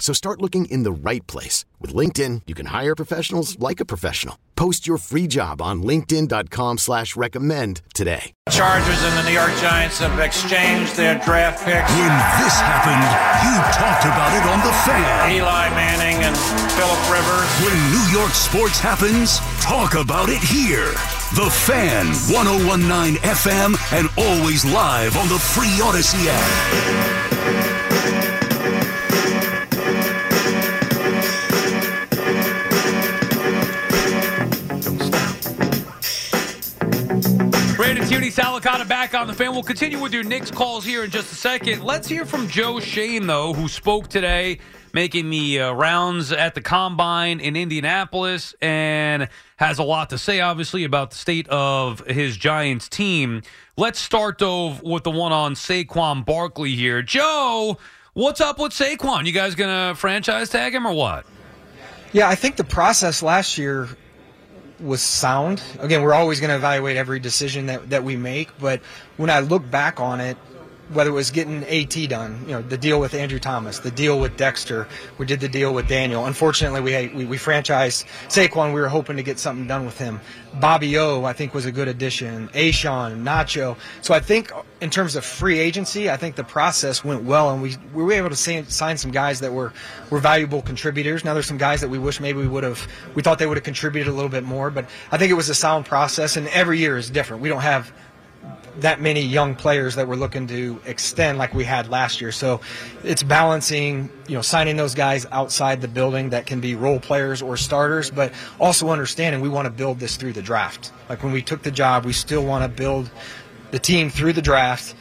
So start looking in the right place. With LinkedIn, you can hire professionals like a professional. Post your free job on linkedin.com slash recommend today. Chargers and the New York Giants have exchanged their draft picks. When this happened, you talked about it on The Fan. Eli Manning and Philip Rivers. When New York sports happens, talk about it here. The Fan, 1019 FM, and always live on the free Odyssey app. Sal Licata back on the fan. We'll continue with your Knicks calls here in just a second. Let's hear from Joe Schoen, though, who spoke today, making the uh, rounds at the combine in Indianapolis, and has a lot to say, obviously, about the state of his Giants team. Let's start, though, with the one on Saquon Barkley here. Joe, what's up with Saquon? You guys going to franchise tag him or what? Yeah, I think the process last year was sound. Again, we're always going to evaluate every decision that, that we make, but when I look back on it, whether it was getting AT done, you know, the deal with Andrew Thomas, the deal with Dexter, we did the deal with Daniel. Unfortunately, we we, we franchised Saquon. We were hoping to get something done with him. Bobby O, I think, was a good addition. Ashawn, Nacho. So I think in terms of free agency, I think the process went well, and we, we were able to sign, sign some guys that were were valuable contributors. Now there's some guys that we wish maybe we would have, we thought they would have contributed a little bit more, but I think it was a sound process, and every year is different. We don't have that many young players that we're looking to extend like we had last year. So it's balancing, you know, signing those guys outside the building that can be role players or starters, but also understanding we want to build this through the draft. Like when we took the job, we still want to build the team through the draft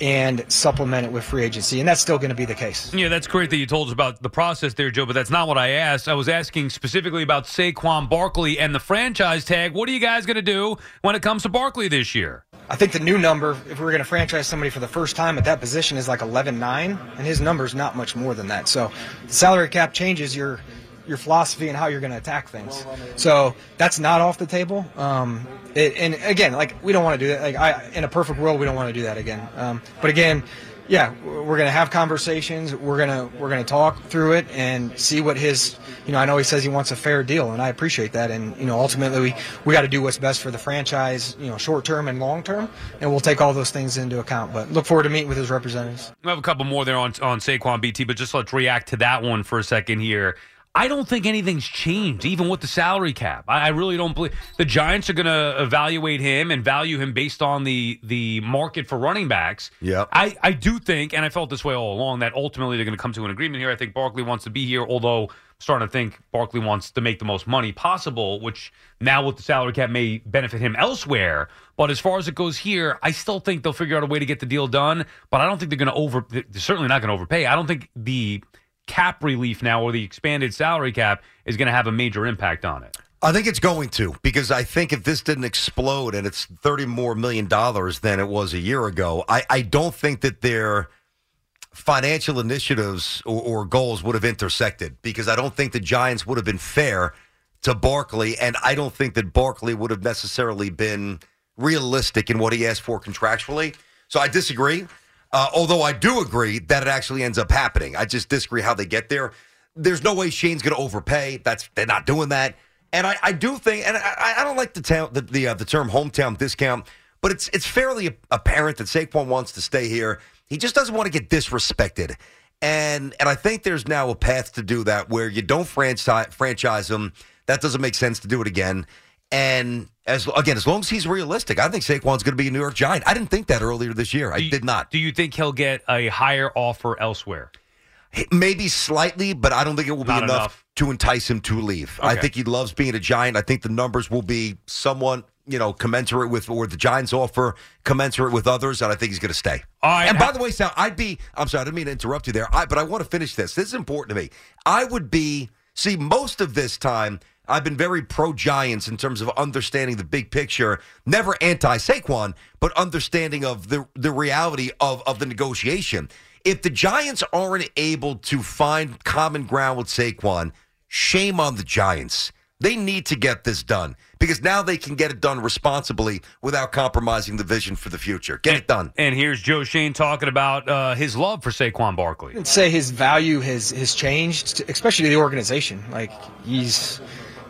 and supplement it with free agency. And that's still going to be the case. Yeah, that's great that you told us about the process there, Joe, but that's not what I asked. I was asking specifically about Saquon Barkley and the franchise tag. What are you guys going to do when it comes to Barkley this year? I think the new number, if we were going to franchise somebody for the first time at that position, is like 11-9, and his number is not much more than that. So the salary cap changes your your philosophy and how you're going to attack things. So that's not off the table. Um, it, and again, like we don't want to do that. Like I, in a perfect world, we don't want to do that again. Um, but again, yeah, we're going to have conversations. We're going to we're going to talk through it and see what his. You know, I know he says he wants a fair deal, and I appreciate that. And you know, ultimately, we we got to do what's best for the franchise. You know, short term and long term, and we'll take all those things into account. But look forward to meeting with his representatives. We have a couple more there on on Saquon BT, but just let's react to that one for a second here. I don't think anything's changed, even with the salary cap. I, I really don't believe the Giants are going to evaluate him and value him based on the the market for running backs. Yeah, I, I do think, and I felt this way all along, that ultimately they're going to come to an agreement here. I think Barkley wants to be here, although I'm starting to think Barkley wants to make the most money possible, which now with the salary cap may benefit him elsewhere. But as far as it goes here, I still think they'll figure out a way to get the deal done. But I don't think they're going to over. They're certainly not going to overpay. I don't think the cap relief now or the expanded salary cap is going to have a major impact on it. I think it's going to because I think if this didn't explode and it's thirty more million dollars than it was a year ago, I, I don't think that their financial initiatives or, or goals would have intersected because I don't think the Giants would have been fair to Barkley, and I don't think that Barkley would have necessarily been realistic in what he asked for contractually. So I disagree. Uh, although I do agree that it actually ends up happening. I just disagree how they get there. There's no way Schoen's going to overpay. That's they're not doing that. And I, I do think, and I, I don't like the the the, uh, the term hometown discount, but it's it's fairly apparent that Saquon wants to stay here. He just doesn't want to get disrespected. And and I think there's now a path to do that where you don't franchise franchise him. That doesn't make sense to do it again. And as again, as long as he's realistic, I think Saquon's going to be a New York Giant. I didn't think that earlier this year. I you- did not. Do you think he'll get a higher offer elsewhere? Maybe slightly, but I don't think it will be enough, enough. to entice him to leave. I think he loves being a Giant. I think the numbers will be somewhat, you know, commensurate with or the Giants offer, commensurate with others, and I think he's going to stay. Right. And by the way, Sal, I'd be. I'm sorry, I didn't mean to interrupt you there. I, but I want to finish this. This is important to me. I would be. See, most of this time, I've been very pro Giants in terms of understanding the big picture. Never anti Saquon, but understanding of the the reality of of the negotiation. If the Giants aren't able to find common ground with Saquon, shame on the Giants. They need to get this done because now they can get it done responsibly without compromising the vision for the future. Get it done. And here's Joe Schoen talking about uh, his love for Saquon Barkley. I'd say his value has has changed, especially to the organization. Like he's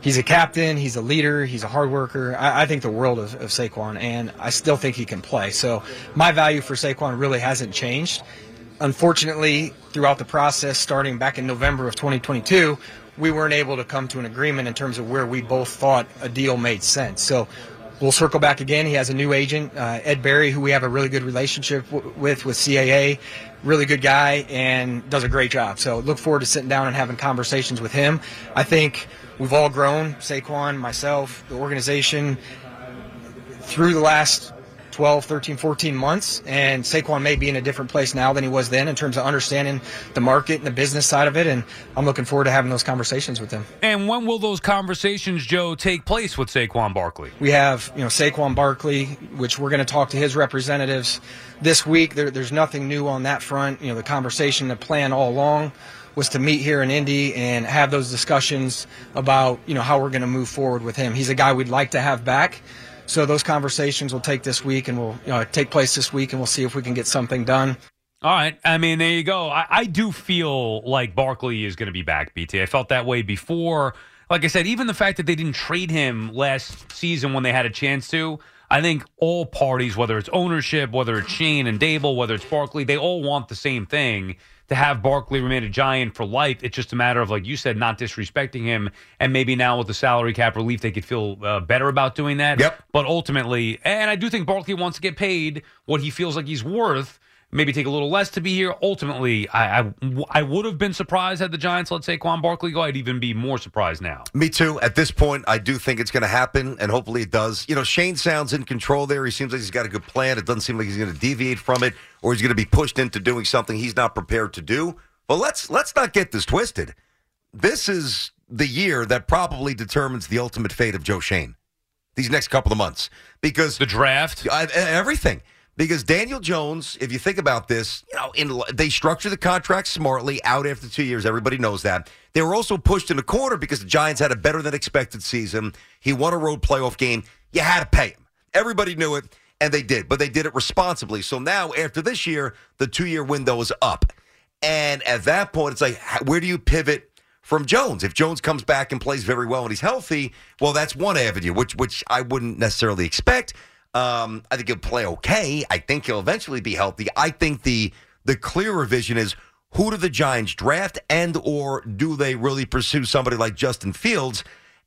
he's a captain, he's a leader, he's a hard worker. I, I think the world of, of Saquon, and I still think he can play. So my value for Saquon really hasn't changed. Unfortunately, throughout the process, starting back in November of 2022, we weren't able to come to an agreement in terms of where we both thought a deal made sense. So we'll circle back again. He has a new agent, uh, Ed Berry, who we have a really good relationship w- with with CAA. Really good guy and does a great job. So look forward to sitting down and having conversations with him. I think we've all grown, Saquon, myself, the organization, through the last 12, 13, 14 months. And Saquon may be in a different place now than he was then in terms of understanding the market and the business side of it. And I'm looking forward to having those conversations with him. And when will those conversations, Joe, take place with Saquon Barkley? We have, you know, Saquon Barkley, which we're going to talk to his representatives this week. There, there's nothing new on that front. You know, the conversation, the plan all along was to meet here in Indy and have those discussions about, you know, how we're going to move forward with him. He's a guy we'd like to have back. So those conversations will take this week and will you know, take place this week, and we'll see if we can get something done. All right. I mean, there you go. I, I do feel like Barkley is going to be back, BT. I felt that way before. Like I said, even the fact that they didn't trade him last season when they had a chance to, I think all parties, whether it's ownership, whether it's Schoen and Daboll, whether it's Barkley, they all want the same thing to have Barkley remain a giant for life. It's just a matter of, like you said, not disrespecting him. And maybe now with the salary cap relief, they could feel uh, better about doing that. Yep. But ultimately, and I do think Barkley wants to get paid what he feels like he's worth. Maybe take a little less to be here. Ultimately, I I, I would have been surprised had the Giants let Saquon Barkley go. I'd even be more surprised now. Me too. At this point, I do think it's going to happen, and hopefully it does. You know, Schoen sounds in control there. He seems like he's got a good plan. It doesn't seem like he's going to deviate from it, or he's going to be pushed into doing something he's not prepared to do. But let's let's not get this twisted. This is the year that probably determines the ultimate fate of Joe Schoen. These next couple of months, because The draft. I- everything. Because Daniel Jones, if you think about this, you know, in, they structure the contract smartly, out after two years. Everybody knows that. They were also pushed in the corner because the Giants had a better than expected season. He won a road playoff game. You had to pay him. Everybody knew it, and they did, but they did it responsibly. So now, after this year, the two year window is up. And at that point, it's like, where do you pivot from Jones? If Jones comes back and plays very well and he's healthy, well, that's one avenue, which which I wouldn't necessarily expect. Um, I think he'll play okay. I think he'll eventually be healthy. I think the the clearer vision is who do the Giants draft and or do they really pursue somebody like Justin Fields?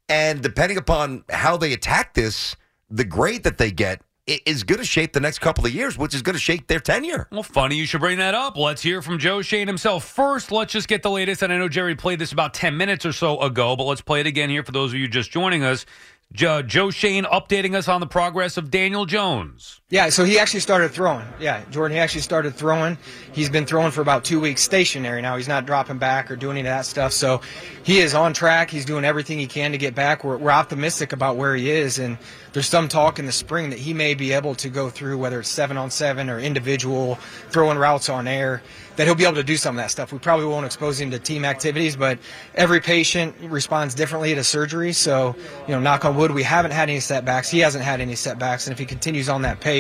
And depending upon how they attack this, the grade that they get is going to shape the next couple of years, which is going to shape their tenure. Well, funny you should bring that up. Let's hear from Joe Schoen himself. First, let's just get the latest. And I know Jerry played this about 10 minutes or so ago, but let's play it again here for those of you just joining us. Jo- Joe Schoen updating us on the progress of Daniel Jones. Yeah, so he actually started throwing. Yeah, Jordan, he actually started throwing. He's been throwing for about two weeks stationary now. He's not dropping back or doing any of that stuff. So he is on track. He's doing everything he can to get back. We're, we're optimistic about where he is. And there's some talk in the spring that he may be able to go through, whether it's seven on seven or individual, throwing routes on air, that he'll be able to do some of that stuff. We probably won't expose him to team activities, but every patient responds differently to surgery. So, you know, knock on wood, we haven't had any setbacks. He hasn't had any setbacks. And if he continues on that pace,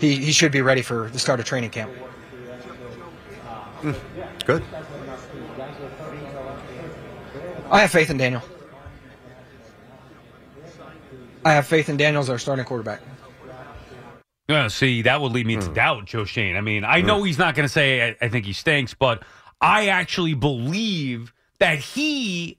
he, he should be ready for the start of training camp. Hmm. Good. I have faith in Daniel. I have faith in Daniels, as our starting quarterback. Yeah, see, that would lead me to hmm. doubt Joe Schoen. I mean, I know hmm. he's not going to say I, I think he stinks, but I actually believe that he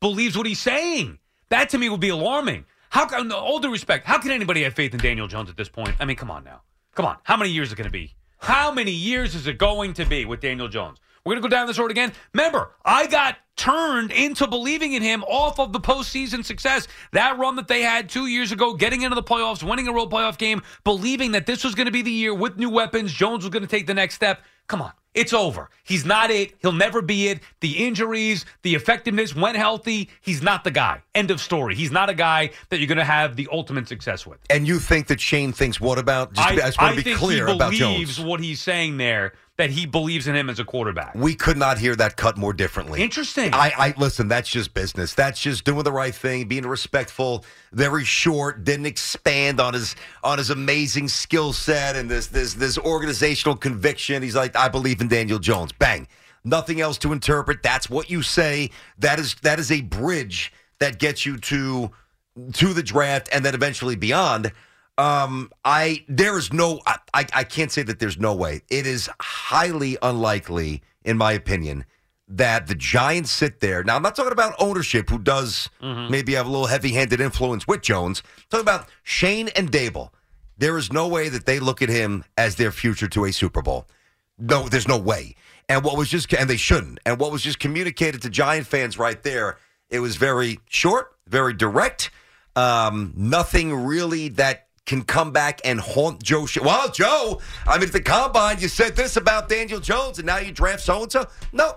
believes what he's saying. That to me would be alarming. How can, all due respect, how can anybody have faith in Daniel Jones at this point? I mean, come on now. Come on. How many years is it going to be? How many years is it going to be with Daniel Jones? We're going to go down this road again. Remember, I got turned into believing in him off of the postseason success. That run that they had two years ago, getting into the playoffs, winning a road playoff game, believing that this was going to be the year with new weapons. Jones was going to take the next step. Come on. It's over. He's not it. He'll never be it. The injuries, the effectiveness, when healthy, he's not the guy. End of story. He's not a guy that you're going to have the ultimate success with. And you think that Schoen thinks what about? Just to be, I, just want to be think clear he about believes what he's saying there, that he believes in him as a quarterback. We could not hear that cut more differently. Interesting. I, I listen. That's just business. That's just doing the right thing, being respectful. Very short. Didn't expand on his on his amazing skill set and this this this organizational conviction. He's like, I believe in Daniel Jones. Bang. Nothing else to interpret. That's what you say. That is that is a bridge that gets you to to the draft and then eventually beyond. Um, I there is no I, I can't say that there's no way. It is highly unlikely, in my opinion, that the Giants sit there. Now I'm not talking about ownership, who does maybe have a little heavy-handed influence with Jones. I'm talking about Schoen and Daboll. There is no way that they look at him as their future to a Super Bowl. No, there's no way. And what was just and they shouldn't. And what was just communicated to Giant fans right there, it was very short, very direct. Um, nothing really that can come back and haunt Joe. Sh- well, Joe, I mean, at the combine, you said this about Daniel Jones, and now you draft so and so. No,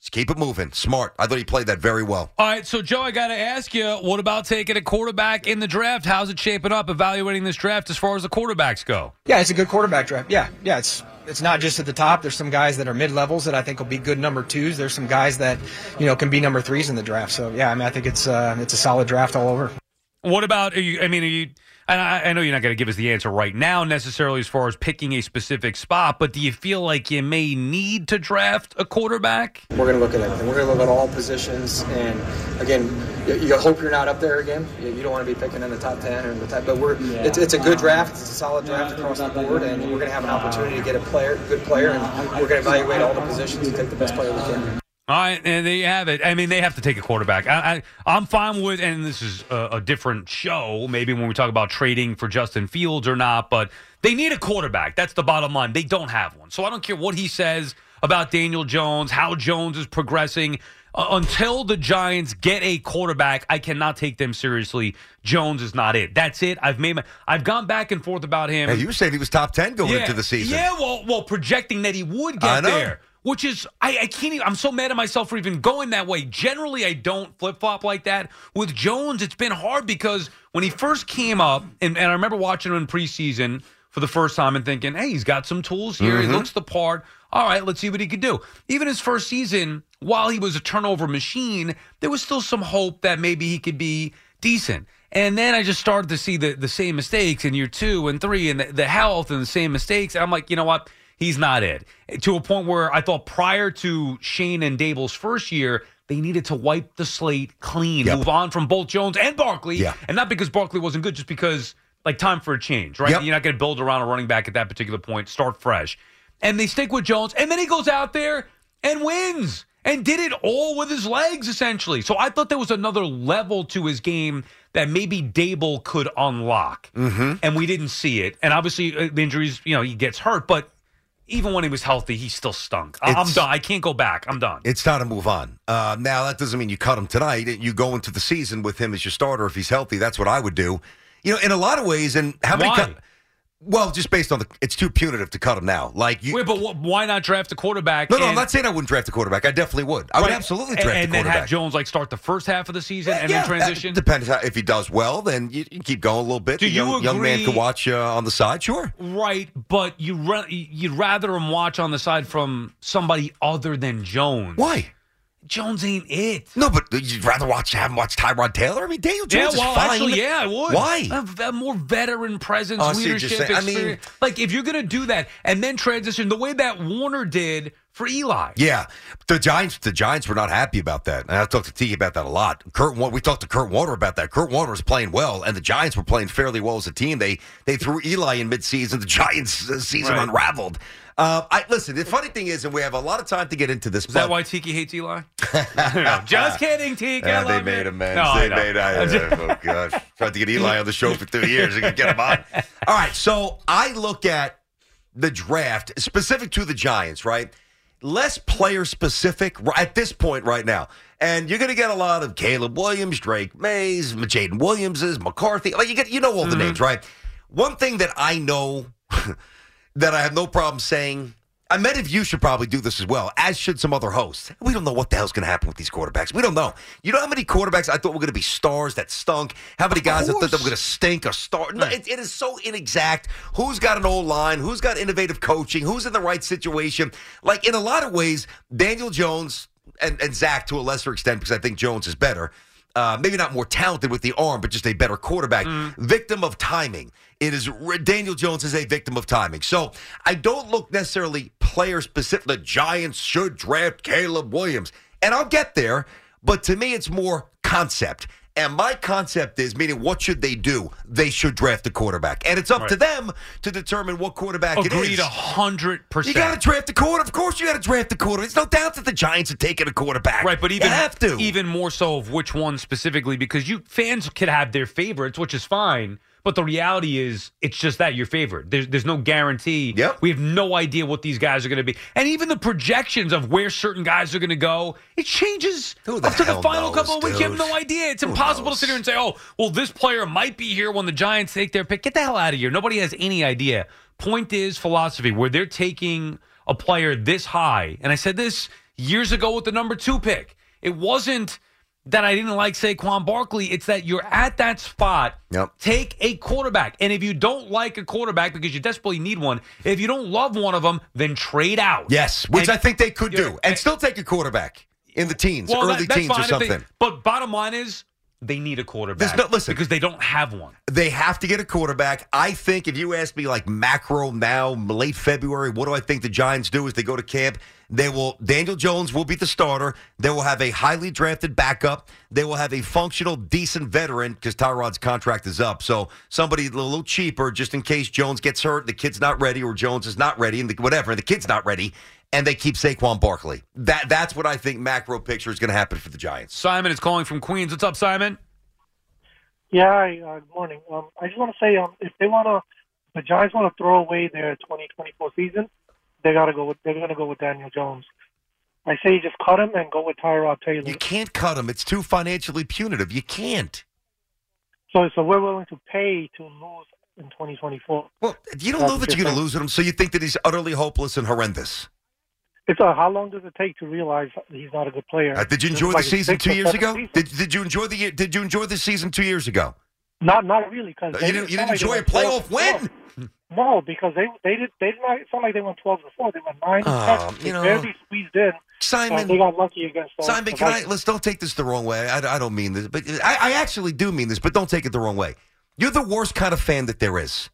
just keep it moving. Smart. I thought he played that very well. All right, so Joe, I got to ask you, what about taking a quarterback in the draft? How's it shaping up? Evaluating this draft as far as the quarterbacks go. Yeah, it's a good quarterback draft. Yeah, yeah, it's it's not just at the top. There's some guys that are mid levels that I think will be good number twos. There's some guys that you know can be number threes in the draft. So yeah, I mean I think it's uh, it's a solid draft all over. What about? Are you, I mean, are you? And I, I know you're not going to give us the answer right now necessarily as far as picking a specific spot, but do you feel like you may need to draft a quarterback? We're going to look at everything. We're going to look at all positions, and again, you, you hope you're not up there again. You, you don't want to be picking in the top ten or in the top. But we're it's, it's a good draft. It's a solid draft across the board, and we're going to have an opportunity to get a player, good player, and we're going to evaluate all the positions and take the best player we can. All right, and there you have it. I mean, they have to take a quarterback. I, I, I'm fine with, and this is a, a different show, maybe when we talk about trading for Justin Fields or not, but they need a quarterback. That's the bottom line. They don't have one. So I don't care what he says about Daniel Jones, how Jones is progressing. Uh, until the Giants get a quarterback, I cannot take them seriously. Jones is not it. That's it. I've made my, I've gone back and forth about him. Hey, you said he was top ten going yeah, into the season. Yeah, well, well, projecting that he would I get know. there, which is I, I can't. Even, I'm so mad at myself for even going that way. Generally, I don't flip flop like that. With Jones, it's been hard because when he first came up, and, and I remember watching him in preseason for the first time and thinking, hey, he's got some tools here. Mm-hmm. He looks the part. All right, let's see what he could do. Even his first season, while he was a turnover machine, there was still some hope that maybe he could be decent. And then I just started to see the, the same mistakes in year two and three and the, the health and the same mistakes. And I'm like, you know what? He's not it. To a point where I thought prior to Schoen and Daboll's first year, they needed to wipe the slate clean, Yep. move on from both Jones and Barkley. Yeah. And not because Barkley wasn't good, just because like time for a change, right? Yep. You're not going to build around a running back at that particular point. Start fresh. And they stick with Jones, and then he goes out there and wins and did it all with his legs, essentially. So I thought there was another level to his game that maybe Daboll could unlock. Mm-hmm. And we didn't see it. And obviously, uh, the injuries, you know, he gets hurt, but even when he was healthy, he still stunk. I- I'm done. I can't go back. I'm done. It's time to move on. Uh, now that doesn't mean you cut him tonight. You go into the season with him as your starter if he's healthy. That's what I would do. You know, in a lot of ways. And how many? Why? Well, just based on the, it's too punitive to cut him now. Like you. Wait, but wh- why not draft a quarterback? no, no, I'm and- not saying I wouldn't draft a quarterback. I definitely would. I would Right. absolutely and, draft and a then quarterback. have Jones like start the first half of the season and then transition. Depends how, if he does well. Then you, you keep going a little bit. Do The you young, young man agree- could watch uh, on the side. Sure. Right, but you ra- you'd rather him watch on the side from somebody other than Jones. Why? Jones ain't it. No, but you'd rather watch have him watch Tyrod Taylor. I mean, Daniel Yeah, Jones well, is fine. actually, yeah, I would. Why? A, a more veteran presence, Oh, I see what you're leadership. I mean- like, if you're going to do that and then transition the way that Warner did for Eli. Yeah, the Giants. The Giants were not happy about that, and I talked to Tiki about that a lot. Kurt, we talked to Kurt Warner about that. Kurt Warner was playing well, and the Giants were playing fairly well as a team. They they threw Eli in midseason. The Giants' uh, season Right. unraveled. Uh, I listen. The funny thing is, and we have a lot of time to get into this. Is that why Tiki hates Eli? No, just kidding, Tiki. Yeah, they made you. amends. No, they made. I, oh God! Tried to get Eli on the show for two years. I could get him on. All right, so I look at the draft specific to the Giants, right? Less player specific at this point right now, and you're going to get a lot of Caleb Williams, Drake Mays, Jaden Williamses, McCarthy. Like you get, you know all the names, right? One thing that I know that I have no problem saying. I meant if you should probably do this as well, as should some other hosts. We don't know what the hell's going to happen with these quarterbacks. We don't know. You know how many quarterbacks I thought were going to be stars that stunk? How many guys I thought that were going to stink or star? No, hmm. it, it is so inexact. Who's got an old line? Who's got innovative coaching? Who's in the right situation? Like, in a lot of ways, Daniel Jones and, and Zach to a lesser extent, because I think Jones is better. Uh, maybe not more talented with the arm, but just a better quarterback. Victim of timing. It is Daniel Jones is a victim of timing. So I don't look necessarily player specific. The Giants should draft Caleb Williams, and I'll get there. But to me, it's more concept. And my concept is meaning what should they do? They should draft a quarterback, and it's up to them to determine what quarterback it Agreed is. a 100%. You got to draft a quarter. Of course, you got to draft a quarter. It's no doubt that the Giants are taking a quarterback. Right, but even you have to. even more so of which one specifically, because you fans could have their favorites, which is fine. But the reality is, it's just that your favorite. There's there's no guarantee. Yep. We have no idea what these guys are going to be, and even the projections of where certain guys are going to go, it changes Who the up to the final knows, couple of weeks. You have no idea. It's Who impossible knows? to sit here and say, "Oh, well, this player might be here when the Giants take their pick." Get the hell out of here. Nobody has any idea. Point is philosophy where they're taking a player this high, and I said this years ago with the number two pick. It wasn't that I didn't like Saquon Barkley. It's that you're at that spot. Yep. Take a quarterback. And if you don't like a quarterback because you desperately need one, if you don't love one of them, then trade out. Yes, which And- I think they could do, and still take a quarterback in the teens, Well, early that- teens or if they- something. but bottom line is they need a quarterback. No- listen. because they don't have one. They have to get a quarterback. I think if you ask me like macro now, late February, what do I think the Giants do as they go to camp? They will Daniel Jones will be the starter. They will have a highly drafted backup. They will have a functional, decent veteran because Tyrod's contract is up. So somebody a little cheaper just in case Jones gets hurt, the kid's not ready, or Jones is not ready, and the, whatever, and the kid's not ready, and they keep Saquon Barkley. That that's what I think macro picture is going to happen for the Giants. Simon is calling from Queens. What's up, Simon? Yeah, hi, uh, good morning. Um, I just want to say, um, if they want to, the Giants want to throw away their 2024 season, they got to go with, they're going to go with Daniel Jones. I say you just cut him and go with Tyrod Taylor. You can't cut him. It's too financially punitive. You can't. So, so we're willing to pay to lose in 2024. Well, you don't That's know that you're going to lose with him, so you think that he's utterly hopeless and horrendous. It's uh, how long does it take to realize he's not a good player? Uh, did you enjoy the like season two years ago? seasons? Did, did you enjoy the Did you enjoy the season two years ago? Not, not really, because You didn't, you didn't enjoy a playoff win. No, because they they did they did not. It's not like they went 12 to four. They went nine Oh, and 10. you They know. barely squeezed in. Simon, and they got lucky against. Uh, Simon, the can I? Let's don't take this the wrong way. I, I don't mean this, but I, I actually do mean this. But don't take it the wrong way. You're the worst kind of fan that there is.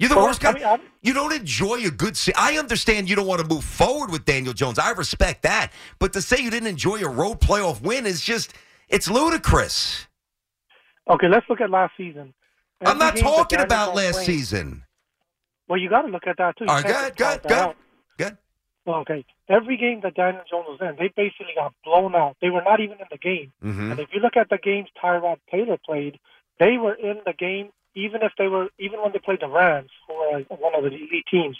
You're the Well, worst I kind. mean, I'm- you don't enjoy a good. Se- I understand you don't want to move forward with Daniel Jones. I respect that. But to say you didn't enjoy a road playoff win is just it's ludicrous. Okay, let's look at last season. I'm not talking about last played- season. Well, you got to look at that too. You All right, good, good, good, good. Okay, every game that Daniel Jones was in, they basically got blown out. They were not even in the game. Mhm. And if you look at the games Tyrod Taylor played, they were in the game even if they were even when they played the Rams, who are like one of the elite teams.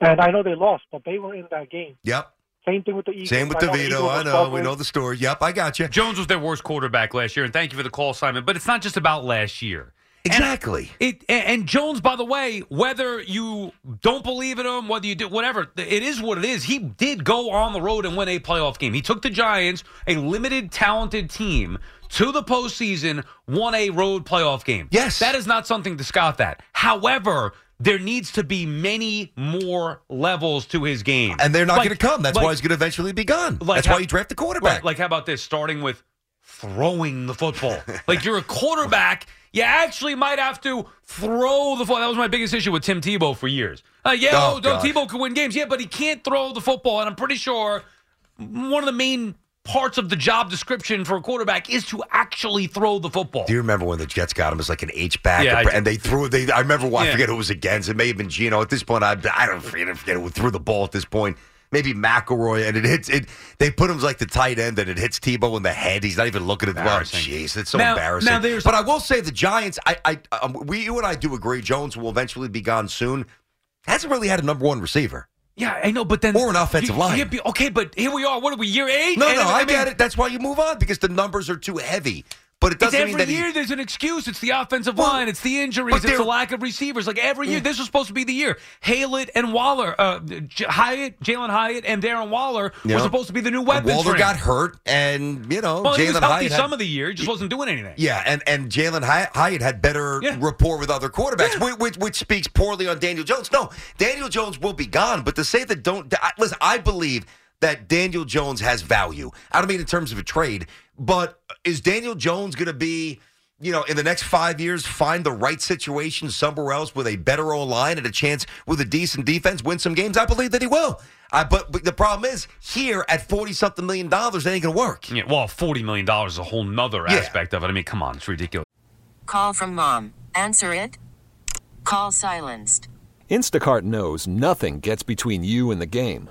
And I know they lost, but they were in that game. Yep. Same thing with the Eagles. Same with I know the DeVito. I know. We know the story. Yep, I got you. Jones was their worst quarterback last year, and thank you for the call, Simon. But it's not just about last year. Exactly. It and, and Jones, by the way, whether you don't believe in him, whether you do whatever, it is what it is. He did go on the road and win a playoff game. He took the Giants, a limited, talented team, to the postseason, won a road playoff game. Yes. that is not something to scoff at. However. There needs to be many more levels to his game, And they're not Like- going to come. That's like- why he's going to eventually be gone. like That's how- why you draft the quarterback. Right, like how about this? Starting with throwing the football. like you're a quarterback, you actually might have to throw the football. That was my biggest issue with Tim Tebow for years. Uh, yeah, Oh, oh, Tebow could win games. Yeah, but he can't throw the football. And I'm pretty sure one of the main parts of the job description for a quarterback is to actually throw the football. Do you remember when the Jets got him as like an H back, Yeah, and they threw? They I remember. Well, I forget who it was against. It may have been Geno. At this point, I I don't forget, I forget who threw the ball. At this point, maybe McElroy, and it hits it. They put him like the tight end, and it hits Tebow in the head. He's not even looking at the ball. Jeez, it's so Now- embarrassing. now but I will say the Giants. I, I, um, we, you and I do agree. Jones will eventually be gone soon. Hasn't really had a number one receiver. Yeah, I know, but then Or an offensive you- line. you- okay, but here we are. What are we? Year eight? No, And no, I, mean, get it. That's why you move on because the numbers are too heavy. But it It's doesn't every mean that he- year there's an excuse. It's the offensive Well, line. It's the injuries. It's the lack of receivers. Like every year, this was supposed to be the year. Haylett and Waller, uh, J- Hyatt, Jalen Hyatt, and Darren Waller Yeah. were supposed to be the new weapons. Waller got hurt, and you know well, he was healthy Hyatt had- some of the year. He just wasn't doing anything. Yeah, and and Jalen Hyatt had better Yeah. rapport with other quarterbacks, which, which which speaks poorly on Daniel Jones. No, Daniel Jones will be gone, but to say that don't listen, I believe that Daniel Jones has value. I don't mean in terms of a trade, but is Daniel Jones going to be? You know, in the next five years, find the right situation somewhere else with a better O line and a chance with a decent defense, win some games. I believe that he will. I, but, but the problem is, here at forty something million dollars, that ain't going to work. Yeah, well, forty million dollars is a whole nother Yeah. aspect of it. I mean, come on, it's ridiculous. Call from mom. Answer it. Call silenced. Instacart knows nothing gets between you and the game.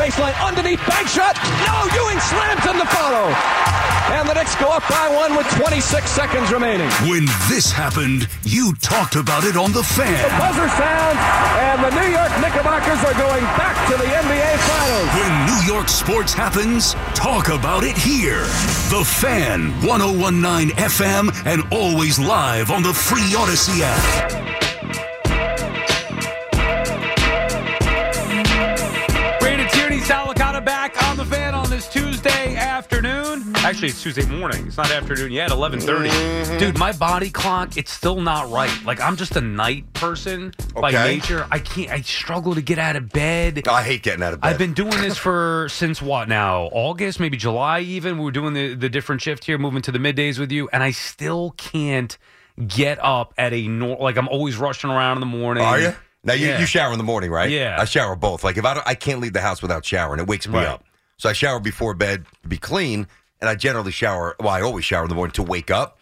Baseline underneath, bank shot. No, Ewing slams in the follow. And the Knicks go up by one with 26 seconds remaining. When this happened, you talked about it on The fan. The buzzer sounds, and the New York Knickerbockers are going back to the NBA Finals. When New York sports happens, talk about it here. The Fan, 1019 FM, and always live on the free Odyssey app. Actually, it's Tuesday morning. It's not afternoon yet. Eleven Mm-hmm. Dude, my body clock, it's still not right. Like I'm just a night person by nature. I can't. I struggle to get out of bed. I hate getting out of bed. I've been doing this for since what now? August, maybe July even. We were doing the, the different shift here, moving to the middays with you, and I still can't get up at a nor like I'm always rushing around in the morning. Are you? Now you, Yeah. you shower in the morning, right? Yeah. I shower both. Like if I don't, I can't leave the house without showering. It wakes me Right. up. So I shower before bed to be clean, and I generally shower. Well, I always shower in the morning to wake up.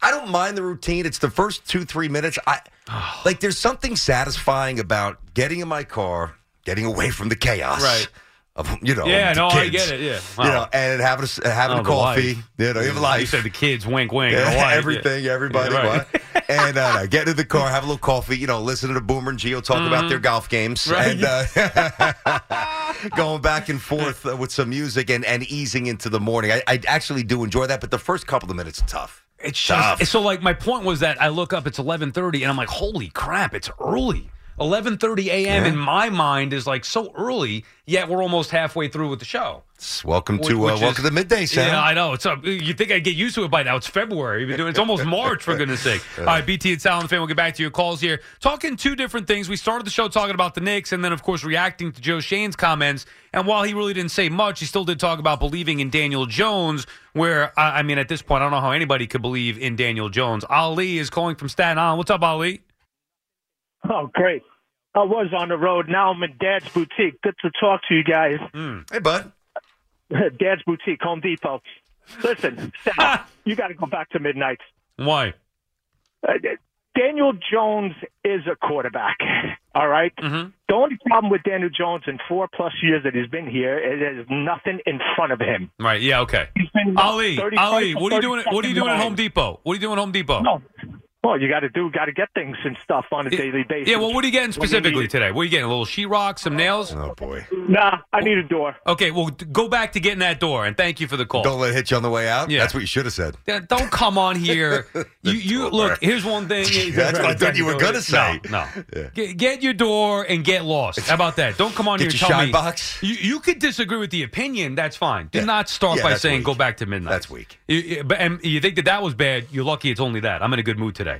I don't mind the routine. It's the first two three minutes. I like. There's something satisfying about getting in my car, getting away from the chaos, Right. of you know, Yeah, no, I kids, get it, yeah. you know, and having a, having Oh, a coffee, wife. you know, you have a You said the kids, wink, wink. Yeah, wife, yeah. everything, everybody, Yeah, right. And uh, get in the car, have a little coffee, you know, listen to Boomer and Gio talk about their golf games, Mm-hmm. Right. and uh, going back and forth uh, with some music and, and easing into the morning. I, I actually do enjoy that, but the first couple of minutes, tough. It's Tough. just so like my point was that I look up, it's eleven thirty, and I'm like, holy crap, it's early. Eleven thirty a.m. Yeah. in my mind is like so early, yet we're almost halfway through with the show. Welcome Which- to uh, which welcome is- to midday, Sam. Yeah, I know. It's uh, you think I'd get used to it by now? It's February. We've been doing it's almost March for goodness sake. All right, BT and Sal and the fan. We'll get back to your calls here. Talking two different things. We started the show talking about the Knicks, and then of course reacting to Joe Schoen's comments. And while he really didn't say much, he still did talk about believing in Daniel Jones. Where I, I mean, at this point, I don't know how anybody could believe in Daniel Jones. Ali is calling from Staten Island. What's up, Ali? Oh, great. I was on the road. Now I'm in Dad's Boutique. Good to talk to you guys. Hey, bud. Dad's Boutique, Home Depot. Listen, Sal, you got to go back to midnight. Why? Uh, Daniel Jones is a quarterback. All right? Mm-hmm. The only problem with Daniel Jones in four plus years that he's been here is there's nothing in front of him. Right. Yeah. Okay. been Ali. 30 Ali. What are you doing? What are you doing at. Home Depot? What are you doing at Home Depot? No. Well, you got to do, got to get things and stuff on a daily basis. Yeah, well, what are you getting When you specifically today? What are you getting? A little sheetrock, some nails? Oh boy. Nah, I need a door. Okay, well, go back to getting that door, and thank you for the call. Don't let it hit you on the way out. Yeah. That's what you should have said. Yeah, Don't come on here. you, you look. Here's one thing. That's what I thought you were gonna say. No, no. Get, get your door and get lost. How about that? Don't come on Get here. and your tell shine me. box. You, you could disagree with the opinion. That's fine. Do not start Yeah, by saying weak. go back to midnight. That's weak. You, you- but and you think that that was bad? You're lucky. It's only that. I'm in a good mood today.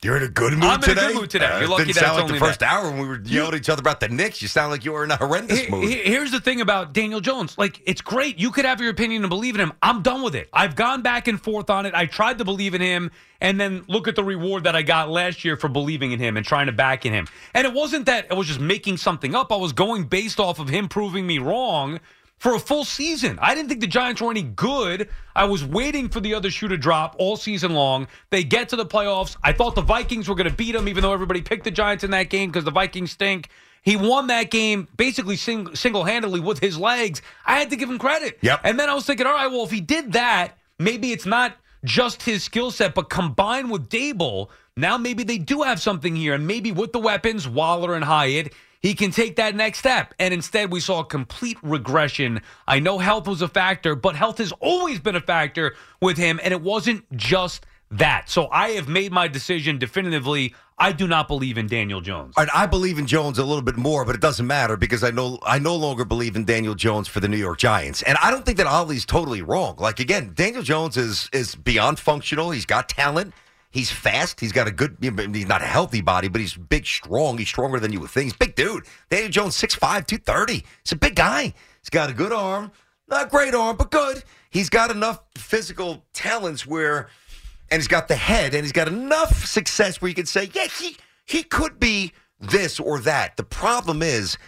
You're in a good mood I'm in a good mood today. Uh, You're lucky that's sound like only the first that. hour when we were yelling at each other about the Knicks. You sound like you were in a horrendous Here- mood. here- Here's the thing about Daniel Jones. Like, it's great. You could have your opinion and believe in him. I'm done with it. I've gone back and forth on it. I tried to believe in him, and then look at the reward that I got last year for believing in him and trying to back in him. And it wasn't that I was just making something up. I was going based off of him proving me wrong for a full season. I didn't think the Giants were any good. I was waiting for the other shoe to drop all season long. They get to the playoffs. I thought the Vikings were going to beat them, even though everybody picked the Giants in that game because the Vikings stink. He won that game basically sing- single handedly with his legs. I had to give him credit. Yep. And then I was thinking, all right, well, if he did that, maybe it's not just his skill set, but combined with Daboll, now maybe they do have something here. And maybe with the weapons, Waller and Hyatt, he can take that next step. And instead, we saw a complete regression. I know health was a factor, but health has always been a factor with him. And it wasn't just that. So I have made my decision definitively. I do not believe in Daniel Jones. And I believe in Jones a little bit more, but it doesn't matter because I know I no longer believe in Daniel Jones for the New York Giants. And I don't think that Ollie's totally wrong. Like again, Daniel Jones is is beyond functional. He's got talent. He's fast. He's got a good. He's not a healthy body, but he's big, strong. He's stronger than you would think. He's big dude. Daniel Jones, 6'5", 230. He's a big guy. He's got a good arm, not great arm, but good. He's got enough physical talents where and he's got the head and he's got enough success where you can say, yeah, he he could be this or that. The problem is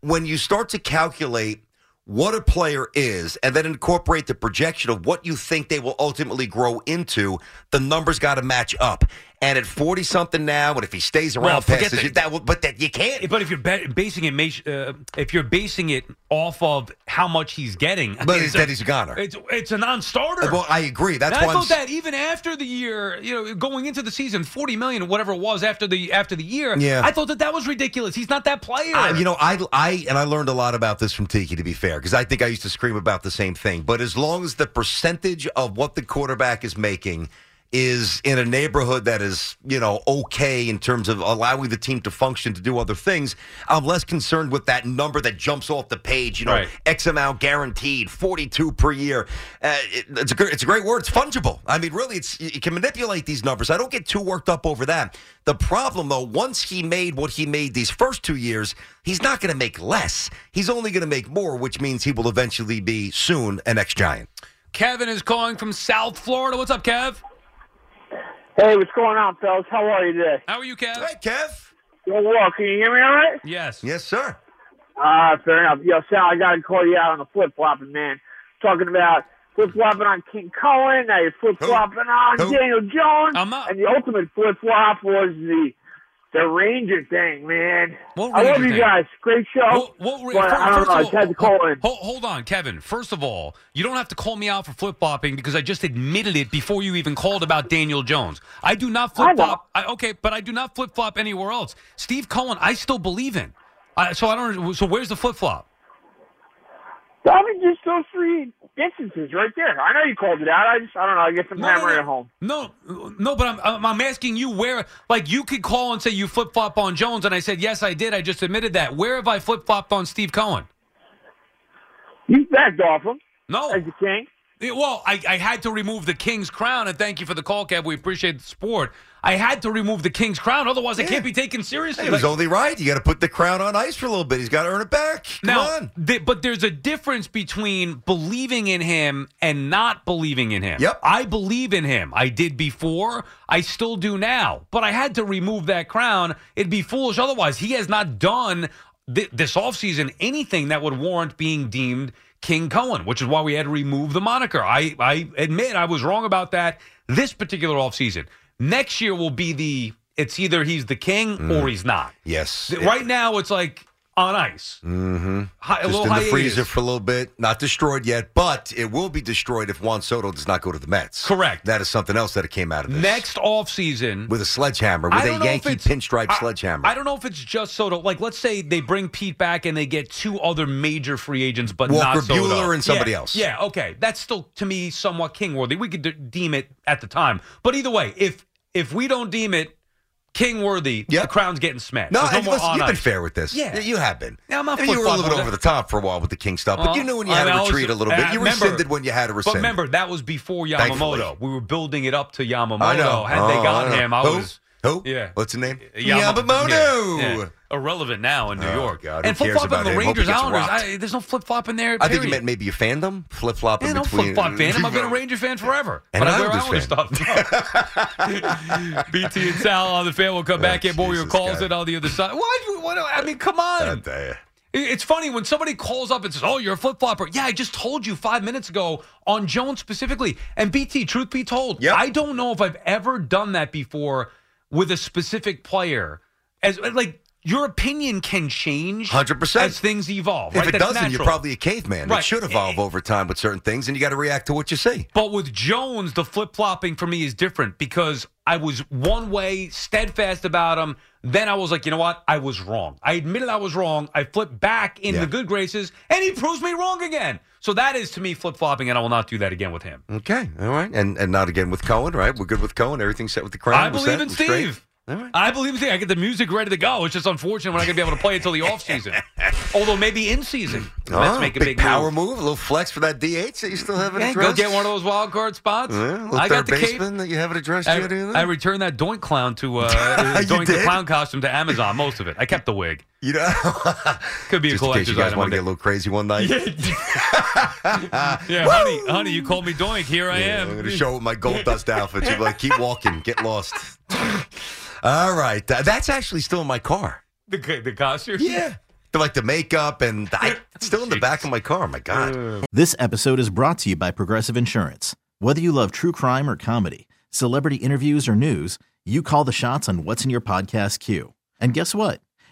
when you start to calculate what a player is and then incorporate the projection of what you think they will ultimately grow into, the numbers got to match up. And at 40 something now, and if he stays around Well, past this, that- that will, but that you can't. But if you're ba- basing it, uh, if you're basing it off of how much he's getting, But it's that he's a goner. It's it's a non-starter. Well, I agree. That's and I why I'm thought that even after the year, you know, going into the season, forty million, whatever it was after the after the year, Yeah. I thought that that was ridiculous. He's not that player. I, you know, I, I, and I learned a lot about this from Tiki. To be fair, because I think I used to scream about the same thing. But as long as the percentage of what the quarterback is making is in a neighborhood that is, you know, okay in terms of allowing the team to function to do other things, I'm less concerned with that number that jumps off the page. You know, Right. X amount guaranteed, 42 per year. Uh, it- it's a great, it's a great word. It's fungible. I mean, really, it's you can manipulate these numbers. I don't get too worked up over that. The problem, though, once he made what he made these first two years, he's not going to make less. He's only going to make more, which means he will eventually be soon an ex Giant. Kevin is calling from South Florida. What's up, Kev? Hey, what's going on, fellas? How are you today? How are you, Kev? Hey, Kev. Doing well. Can you hear me all right? Yes. Yes, sir. Ah, fair enough. Yo, Sal, I got to call you out on the flip flopping, man. Talking about flip flopping on King Cohen, now you're flip flopping on Who? Daniel Jones. I'm not- And the ultimate flip flop was the The Ranger thing, man. What I love you thing? guys. Great show. What, what, but I don't know. I just had to call in. Hold, hold on, Kevin. First of all, you don't have to call me out for flip flopping because I just admitted it before you even called about Daniel Jones. I do not flip flop. I, okay, but I do not flip flop anywhere else. Steve Cohen, I still believe in. I, so I don't. So where's the flip flop? I mean, just those three instances right there. I know you called it out. I just, I don't know. I get some memory at home. No, no, but I'm, I'm asking you where. Like you could call and say you flip flop on Jones, and I said yes, I did. I just admitted that. Where have I flip flopped on Steve Cohen? You backed off him. No, as the king. Yeah, well, I, I had to remove the king's crown, and thank you for the call, Kev. We appreciate the support. I had to remove the king's crown, otherwise I can't be taken seriously. It was Like- only right. You got to put the crown on ice for a little bit. He's got to earn it back. Come now, on. th- but there's a difference between believing in him and not believing in him. Yep. I believe in him. I did before. I still do now. But I had to remove that crown. It'd be foolish otherwise. He has not done th- this offseason anything that would warrant being deemed King Cohen, which is why we had to remove the moniker. I, I admit I was wrong about that this particular offseason. Next year will be the it's either he's the king or mm. he's not. Yes. Right now it's like on ice. Mm-hmm. Hi- Just in the hiatus. freezer for a little bit. Not destroyed yet, but it will be destroyed if Juan Soto does not go to the Mets. Correct. That is something else that came out of this. Next offseason, with a sledgehammer, with a don't know if Yankee pinstripe I- sledgehammer. I don't know if it's just Soto. Like, let's say they bring Pete back and they get two other major free agents, but Walker not Soto. Buehler and somebody Yeah, else. Yeah, okay, that's still to me somewhat king worthy. We could de- deem it at the time, but either way, if if we don't deem it king worthy, the crown's getting smashed. no, no listen, you've been fair with this. Yeah. You have been. Yeah, I'm not I mean, you were a little bit over the top for a while with the king stuff, but uh-huh. you knew when you I had mean, to I was- retreat a little bit. You remember- rescinded when you had to rescind. But remember, that was before Yamamoto. Thankfully. We were building it up to Yamamoto. I know. Had they Oh, gotten I him, I Who? was. Who? Yeah. What's his name? Yama- Yamamoto. yeah, yeah. Irrelevant now in New Oh, York. God, and flip flopping the him? Hope he Rangers Islanders. I, there's no flip flop in there. I think you period. meant maybe you fandom, flip flopping Yeah, no between. flip flop fan. I've been a Ranger fan forever. And but I wear Islanders Islander stuff. BT and Sal on the fan will come back. Get more of your calls in on the other side. Why? do- What? I mean, come on. It's funny when somebody calls up and says, "Oh, you're a flip flopper." Yeah, I just told you five minutes ago on Jones specifically. And BT, truth be told, I don't know if I've ever done that before with a specific player. As like your opinion can change, 100%. as things evolve. If right? it That's doesn't, you're probably a caveman. Right. It should evolve eh. over time with certain things, and you got to react to what you see. But with Jones, the flip flopping for me is different because I was one way, steadfast about him. Then I was like, you know what? I was wrong. I admitted I was wrong. I flipped back in Yeah. the good graces, and he proves me wrong again. So that is to me flip flopping, and I will not do that again with him. Okay, all right, and and not again with Cohen, right? We're good with Cohen. Everything's set with the crown. I We're believe set. in We're straight. Steve. I believe in Steve. I get the music ready to go. It's just unfortunate we're not going to be able to play until the off season. Although maybe in season. Let's Oh, make a big, big, power move. move. a little flex for that DH that you still haven't Yeah, addressed. go get one of those wild card spots. Yeah, I got the cape. baseman that you haven't addressed I, yet either. I returned that Doink clown to uh, Doink the clown costume to Amazon. Most of it. I kept the wig. You know, could be just a in case you guys want to get a little crazy one night. Yeah, honey, honey, you called me Doink. Here I Yeah, am. I'm going to show up my gold dust outfit. You'll be like, keep walking, get lost. All right, uh, that's actually still in my car. the the costume. Yeah. The, like the makeup and I, still in the back of my car. My God. This episode is brought to you by Progressive Insurance. Whether you love true crime or comedy, celebrity interviews or news, you call the shots on what's in your podcast queue. And guess what?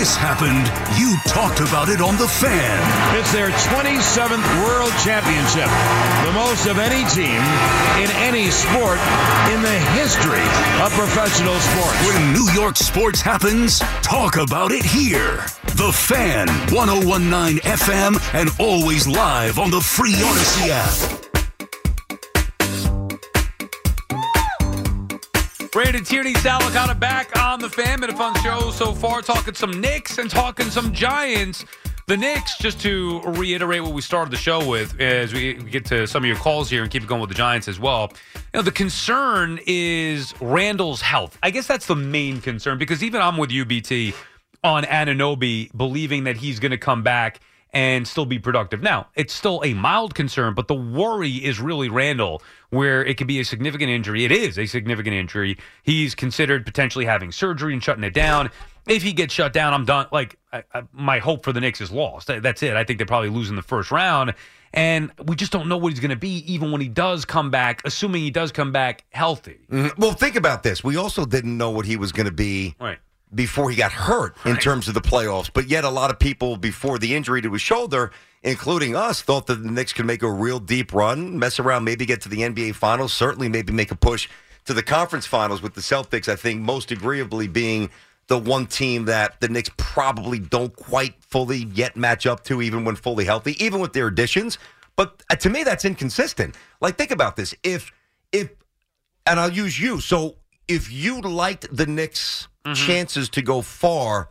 this happened, you talked about it on The Fan. It's their 27th World Championship, the most of any team in any sport in the history of professional sports. When New York sports happens, talk about it here. The Fan, 1019 FM, and always live on the free Audacy app. Brandon Tierney, Sal Licata back on the fan. Been a fun show so far, talking some Knicks and talking some Giants. The Knicks, just to reiterate what we started the show with, as we get to some of your calls here and keep it going with the Giants as well. You know, the concern is Randle's health. I guess that's the main concern because even I'm with UBT on Anunoby, believing that he's going to come back and still be productive. Now, it's still a mild concern, but the worry is really Randle, where it could be a significant injury. It is a significant injury. He's considered potentially having surgery and shutting it down. If he gets shut down, I'm done. Like, I, I, my hope for the Knicks is lost. That's it. I think they're probably losing the first round. And we just don't know what he's going to be, even when he does come back, assuming he does come back healthy. Mhm. Well, think about this. We also didn't know what he was going to be Right. Before he got hurt in terms of the playoffs. But yet, a lot of people before the injury to his shoulder, including us, thought that the Knicks could make a real deep run, mess around, maybe get to the NBA Finals, certainly maybe make a push to the conference finals with the Celtics, I think most agreeably being the one team that the Knicks probably don't quite fully yet match up to, even when fully healthy, even with their additions. But uh, to me, that's inconsistent. Like, think about this. If, if, and I'll use you. So if you liked the Knicks' Mm-hmm. chances to go far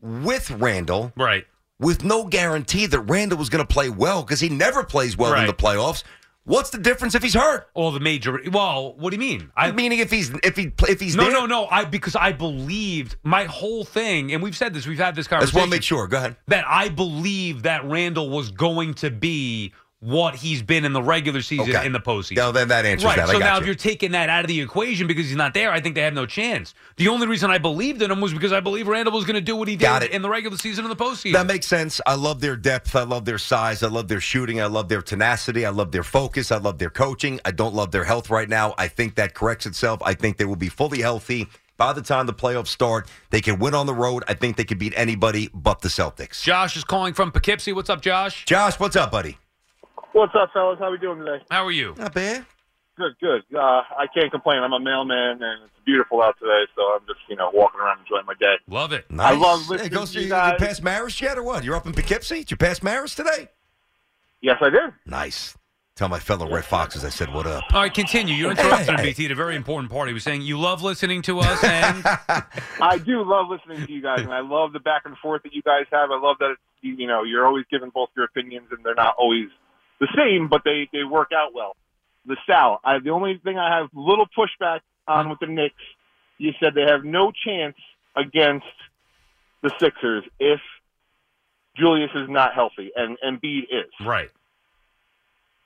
with Randle, right, with no guarantee that Randle was going to play well because he never plays well in the playoffs. What's the difference if he's hurt? Or the major. Well, what do you mean? I meaning if he's if he if he's no, there? no, no. I because I believed my whole thing, and we've said this. We've had this I just conversation. want to make sure. Go ahead. that I believe that Randle was going to be what he's been in the regular season Okay. in the postseason. Now, then that answers right. that. I So now, you. if you're taking that out of the equation because he's not there, I think they have no chance. The only reason I believed in him was because I believe Randle was going to do what he did in the regular season and the postseason. That makes sense. I love their depth. I love their size. I love their shooting. I love their tenacity. I love their focus. I love their coaching. I don't love their health right now. I think that corrects itself. I think they will be fully healthy by the time the playoffs start. They can win on the road. I think they can beat anybody but the Celtics. Josh is calling from Poughkeepsie. What's up, Josh? Josh, what's up, buddy? What's up, fellas? How we doing today? How are you? Not bad. Good, good. Uh, I can't complain. I'm a mailman, and it's beautiful out today, so I'm just you know walking around enjoying my day. Love it. I love listening Hey, go to see you you, guys. you passed Marist yet or what? You're up in Poughkeepsie? Did you pass Marist today? Yes, I did. Nice. Tell my fellow Red Foxes I said what up. All right, continue. You interrupted him, BT, at a very important part. He was saying you love listening to us, and I do love listening to you guys, and I love the back and forth that you guys have. I love that it's, you you know you're always giving both your opinions, and they're not always the same, but they they work out well. The Sal, I, the only thing I have little pushback on with the Knicks, you said they have no chance against the Sixers if Julius is not healthy and and Embiid is. right.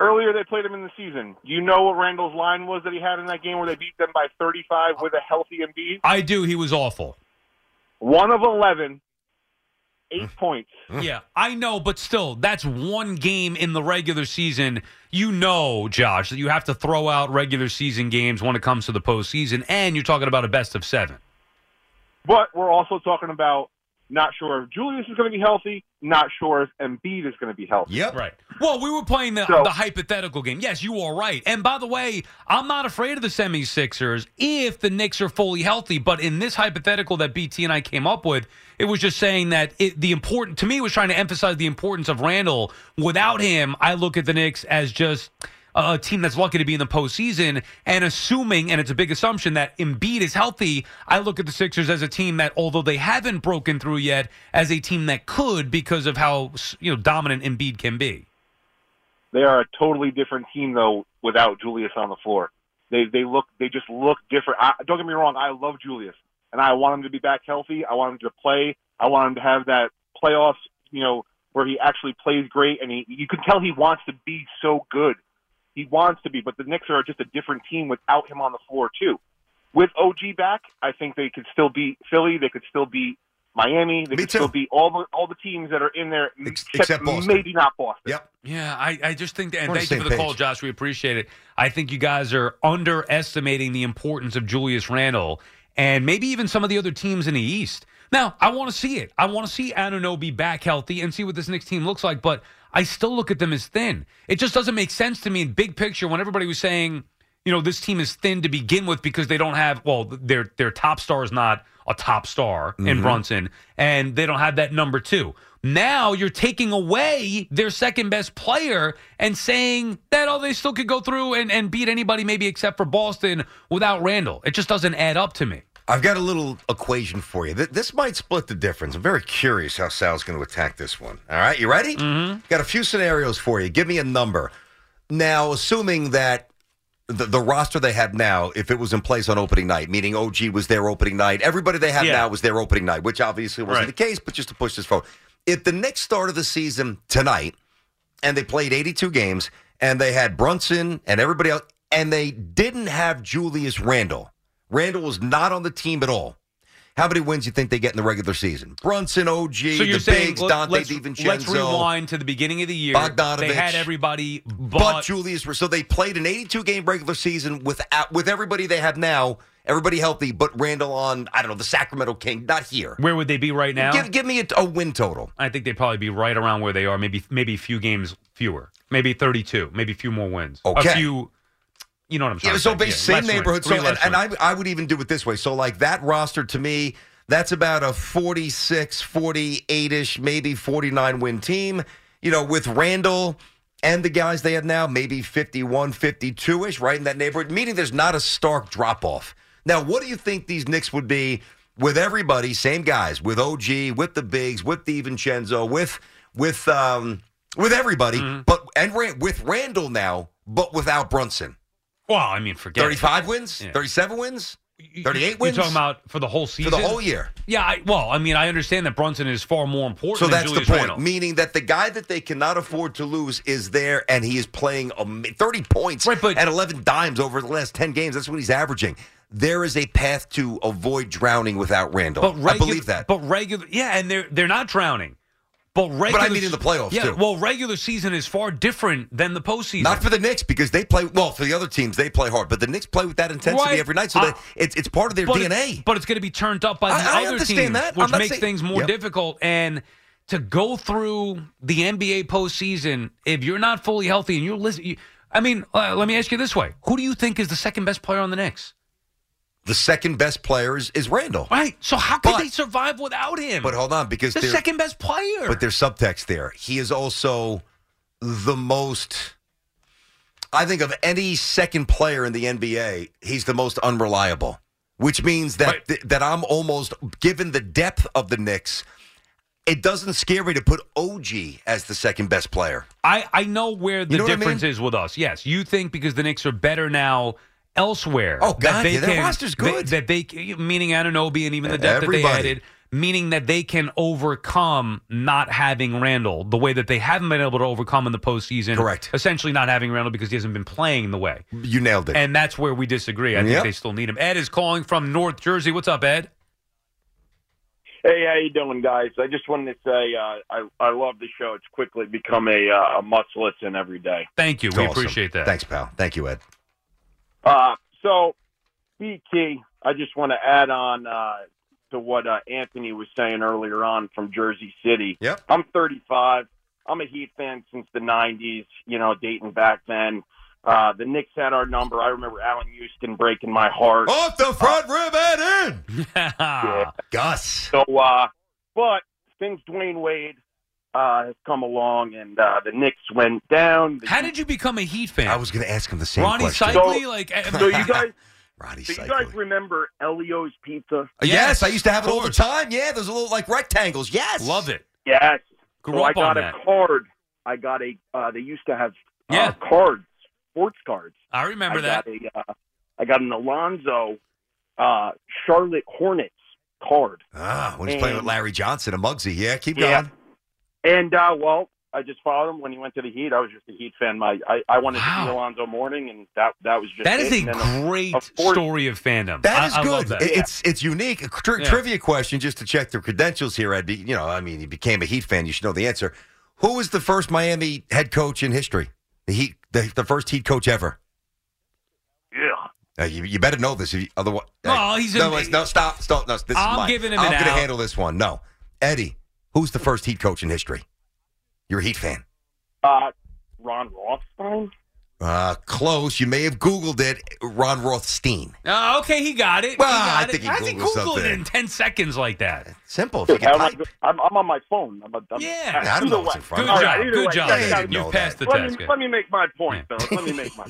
Earlier, they played him in the season. Do you know what Randle's line was that he had in that game where they beat them by 35 with a healthy Embiid? I do. He was awful. One of 11, eight mm. points. Mm. Yeah, I know, but still, that's one game in the regular season. You know, Josh, that you have to throw out regular season games when it comes to the postseason, and you're talking about a best of seven. But we're also talking about not sure if Julius is going to be healthy, not sure if Embiid is going to be healthy. Yep. Right. Well, we were playing the, So- the hypothetical game. Yes, you are right. And by the way, I'm not afraid of the 76ers if the Knicks are fully healthy. But in this hypothetical that BT and I came up with, it was just saying that it, the important, to me, was trying to emphasize the importance of Randle. Without him, I look at the Knicks as just a team that's lucky to be in the postseason. And assuming, and it's a big assumption, that Embiid is healthy, I look at the Sixers as a team that, although they haven't broken through yet, as a team that could because of how you know dominant Embiid can be. They are a totally different team though without Julius on the floor. They they look they just look different. I, don't get me wrong, I love Julius and I want him to be back healthy. I want him to play. I want him to have that playoffs, you know, where he actually plays great and he you can tell he wants to be so good. He wants to be, but the Knicks are just a different team without him on the floor too. with OG back, I think they could still beat Philly. They could still beat Miami. They Me could still beat all the all the teams that are in there, except Boston. maybe not Boston. Yep. Yeah, I, I just think, that, and We're thank you for the call. Josh. We appreciate it. I think you guys are underestimating the importance of Julius Randle and maybe even some of the other teams in the East. Now, I want to see it. I want to see Anunoby back healthy and see what this Knicks team looks like, but I still look at them as thin. It just doesn't make sense to me in big picture when everybody was saying, you know, this team is thin to begin with because they don't have, well, their their top star is not a top star in Mhm. Brunson, and they don't have that number two. Now you're taking away their second best player and saying that oh they still could go through and, and beat anybody maybe except for Boston without Randle. It just doesn't add up to me. I've got a little equation for you. Th- This might split the difference. I'm very curious how Sal's going to attack this one. All right, you ready? Mm-hmm. Got a few scenarios for you. Give me a number. Now, assuming that the, the roster they have now, if it was in place on opening night, meaning OG was their opening night, everybody they have Yeah. now was their opening night, which obviously wasn't Right. the case, but just to push this forward. If the next start of the season tonight and they played 82 games and they had Brunson and everybody else, and they didn't have Julius Randle, Randle was not on the team at all. How many wins do you think they get in the regular season? Brunson, OG, So the saying Bigs, Dante let's, DiVincenzo. let's rewind to the beginning of the year. Bogdanovich. They had everybody but, But Julius, so they played an 82 game regular season without uh, with everybody they have now, everybody healthy, but Randle on I don't know the Sacramento King, not here. where would they be right now? Give, give me a, a win total. I think they'd probably be right around where they are. Maybe maybe a few games fewer. Maybe 32. Maybe a few more wins. Okay. A few. You know what I'm saying? Yeah, so basically same neighborhood. So and, and I I would even do it this way. So like that roster to me, that's about a 46, 48ish, maybe 49 win team. You know, with Randle and the guys they have now, maybe 51, 52ish, right in that neighborhood. Meaning there's not a stark drop off. Now, what do you think these Knicks would be with everybody, same guys, with OG, with the bigs, with DiVincenzo, with with um with everybody, Mm-hmm. but and with Randle now, but without Brunson. Well, I mean, forget it. 35 wins? Yeah. 37 wins? 38 wins? You're talking about for the whole season? For the whole year. Yeah, I, well, I mean, I understand that Brunson is far more important So than that's Julius the point. Randle. Meaning that the guy that they cannot afford to lose is there and he is playing am- 30 points and 11 dimes over the last 10 games. That's what he's averaging. There is a path to avoid drowning without Randle. But I believe that. But regular, yeah, and they're they're not drowning. But regular, mean in the playoffs, yeah, too. Well, regular season is far different than the postseason. Not for the Knicks because they play well. For the other teams, they play hard, but the Knicks play with that intensity Right. every night, so Uh, that it's it's part of their but DNA. It, but it's going to be turned up by the I- I other understand teams, that. Which makes saying- things more Yep. difficult. And to go through the NBA postseason, if you're not fully healthy and you're listening, I mean, uh, let me ask you this way: Who do you think is the second best player on the Knicks? The second best player is, is Randle. Right. So how could But- they survive without him? But hold on, because the second best player. But there's subtext there. He is also the most. I think of any second player in the NBA, he's the most unreliable. Which means that th- that I'm almost given the depth of the Knicks. It doesn't scare me to put OG as the second best player. I, I know where the You know what I difference mean? is with us. Yes, you think because the Knicks are better now elsewhere. Oh, that God, they yeah, their can, roster's they- good. that they meaning Anunoby and even the depth that Everybody. they added, meaning that they can overcome not having Randle the way that they haven't been able to overcome in the postseason. Correct. Essentially, not having Randle because he hasn't been playing the way. You nailed it. And that's where we disagree. I think they still need him. Ed is calling from North Jersey. What's up, Ed? Hey, how you doing, guys? I just wanted to say uh, I I love the show. It's quickly become a, uh, a must listen every day. Thank you. It's we awesome. appreciate that. Thanks, pal. Thank you, Ed. Uh, so, BT, I just want to add on uh, to what uh, Anthony was saying earlier on from Jersey City. Yep. I'm 35. I'm a Heat fan since the 90s, you know, dating back then. Uh, the Knicks had our number. I remember Allan Houston breaking my heart. Off the front rib and in. Yeah. Gus. So, uh, but since Dwyane Wade uh, has come along and uh, the Knicks went down, the How did you become a Heat fan? I was going to ask him the same Ronnie question. Cycli, like so you guys, Ronnie so you guys remember Elio's Pizza? Yes, I used to have it all the time. Yeah, those little like rectangles. Yes. Love it. Yes. Grew so I up on got a that. card. I got a. Uh, they used to have uh, Yeah. cards, sports cards. I remember I that. Got a, uh, I got an Alonzo uh, Charlotte Hornets card. Ah, when he's playing with Larry Johnson and Muggsy. Yeah, keep Yeah. going. And uh, well, I just followed him when he went to the Heat. I was just a Heat fan. My I, I wanted to Wow. see Alonzo Mourning, and that that was just That is it. a And then, great of course- story of fandom. That is I- is I love good. that. It- It's it's unique. A tri- Yeah. trivia question just to check their credentials here. I'd be, you know, I mean, you became a Heat fan. You should know the answer. Who was the first Miami head coach in history? The Heat, the, the first Heat coach ever. Yeah. Uh, you, you better know this. If you, otherwise, Well, he's no, in- no, stop, stop. No, this I'm is mine. giving him I'm going to handle this one. No, Eddie, who's the first Heat coach in history? You're a Heat fan. Uh, Ron Rothstein. Uh, close. You may have Googled it. Ron Rothstein. Oh, okay, he got it. Well, he got I it. think he How's he Googled Google it in ten seconds like that? Simple. Dude, how am I- I'm, I'm on my phone. I'm, I'm, Yeah. I don't know what's in front Good of you. job. either Good way, job. yeah, You've know passed that. the let test. Me, let me make my point, fellas. Let me make my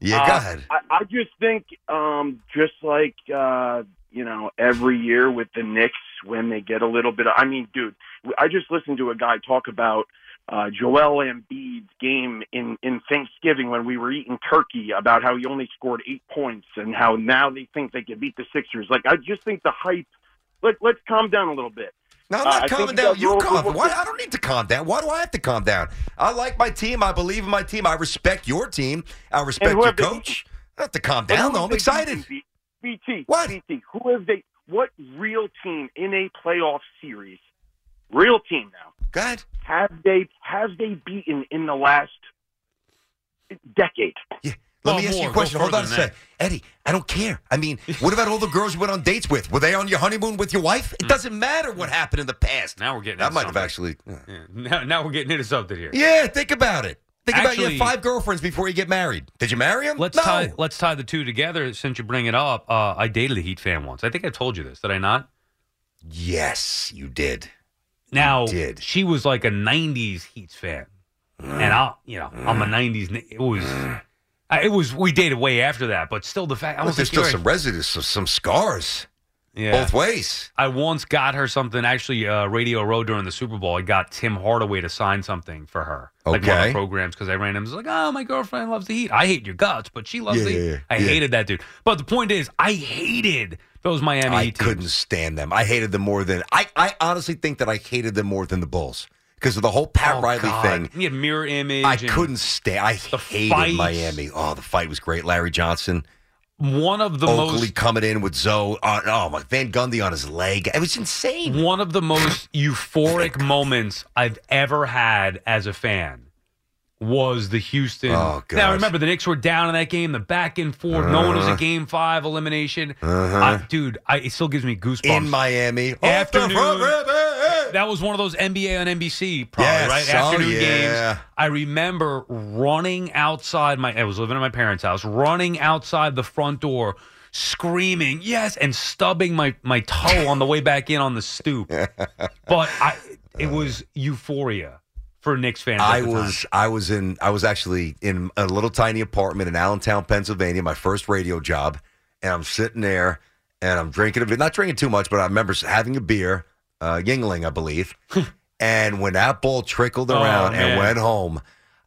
Yeah, Uh, go ahead. I, I just think, um, just like uh, you know, every year with the Knicks, when they get a little bit. Of, I mean, dude, I just listened to a guy talk about uh, Joel Embiid's game in in Thanksgiving when we were eating turkey about how he only scored eight points and how now they think they can beat the Sixers. Like, I just think the hype. Let Let's calm down a little bit. No, I'm Uh, not think calming down. You calm. Why? I don't need to calm down. Why do I have to calm down? I like my team. I believe in my team. I respect your team. I respect your have they coach. I have to calm down. though. I'm excited. BT. What? BT. Who have they? What real team in a playoff series? Real team now. Go ahead. Have they have they beaten in the last decade? Yeah. Let Oh, me ask you a question. Hold further on a sec. Eddie, I don't care. I mean, what about all the girls you went on dates with? Were they on your honeymoon with your wife? It doesn't matter what happened in the past. Now we're getting That into might have actually. uh, Yeah. Now, now we're getting into something here. Yeah, think about it. Think about you Actually- had five girlfriends before you get married. Did you marry them? Let's no. tie let's tie the two together. Since you bring it up, uh, I dated a Heat fan once. I think I told you this. Did I not? Yes, you did. Now did. she was like a '90s Heats fan, and I, you know, I'm a '90s. It was, I- it was. We dated way after that, but still, the fact I was there's like, still some residues, some, some scars. Yeah. Both ways. I once got her something. Actually, uh, Radio Row during the Super Bowl, I got Tim Hardaway to sign something for her, like one of the programs, because I ran him. Was like, oh, my girlfriend loves the Heat. I hate your guts, but she loves Yeah, the Heat. yeah, yeah. I hated that dude. But the point is, I hated those Miami I teams. couldn't stand them. I hated them more than I. I honestly think that I hated them more than the Bulls because of the whole Pat Oh, Riley God. thing. He had mirror image. I couldn't stand. I hated fights. Miami. Oh, the fight was great. Larry Johnson, One of the Oakley most coming in with Zoe. Oh, oh my Van Gundy on his leg. It was insane. one of the most euphoric moments I've ever had as a fan was the Houston. Oh, gosh. now remember the Knicks were down in that game, the back and forth. no one was a Uh-huh. game five elimination. Uh-huh. I- dude, I, it still gives me goosebumps. in Miami. Afternoon. that was one of those NBA on NBC, probably Yes. right Oh, afternoon yeah. games. I remember running outside my. I was living at my parents' house, running outside the front door, screaming yes, and stubbing my my toe on the way back in on the stoop. but I, it was euphoria for Knicks fans. I was time. I was in I was actually in a little tiny apartment in Allentown, Pennsylvania, my first radio job, and I'm sitting there and I'm drinking a bit, not drinking too much, but I remember having a beer, uh, Yuengling, I believe. and when that ball trickled Oh, around man. and went home,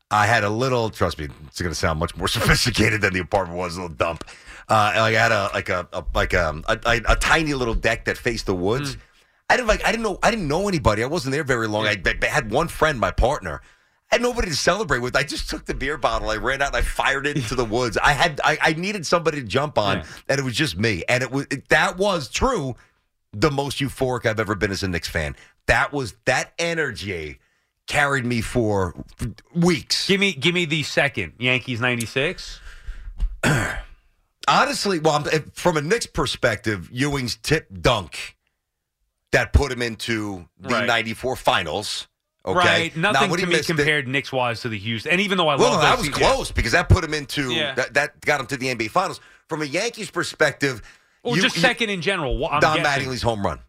I had a little. Trust me, it's going to sound much more sophisticated than the apartment was. A little dump. Uh, I had a like a, a like a, a a tiny little deck that faced the woods. Hmm. I didn't like. I didn't know. I didn't know anybody. I wasn't there very long. I, I had one friend, my partner. I had nobody to celebrate with. I just took the beer bottle. I ran out and I fired it into the woods. I had. I, I needed somebody to jump on, Yeah. and it was just me. And it was it, that was true. The most euphoric I've ever been as a Knicks fan. That was that energy carried me for weeks. Give me give me the second Yankees '96. Honestly, well, I'm, from a Knicks perspective, Ewing's tip dunk that put him into the Right. '94 finals. Okay, Right, nothing he to me missed it- compared Knicks wise to the Houston. And even though I well, love no, that was teams- yeah. close because that put him into Yeah. that, that got him to the NBA Finals. From a Yankees perspective, or you- just you- second in general. I'm Don guessing, Mattingly's home run.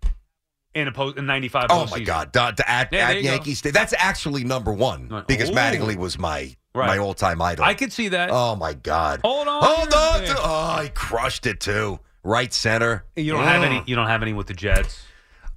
in a post in '95. Oh my God, Don, to, at, Yeah, at. Yankee State, that's actually number one because Ooh. Mattingly was my Right. my all time idol. I could see that. Oh my God! Hold on, hold on! Yeah. To, oh, he crushed it too. Right center. You don't have Mm. any. You don't have any with the Jets.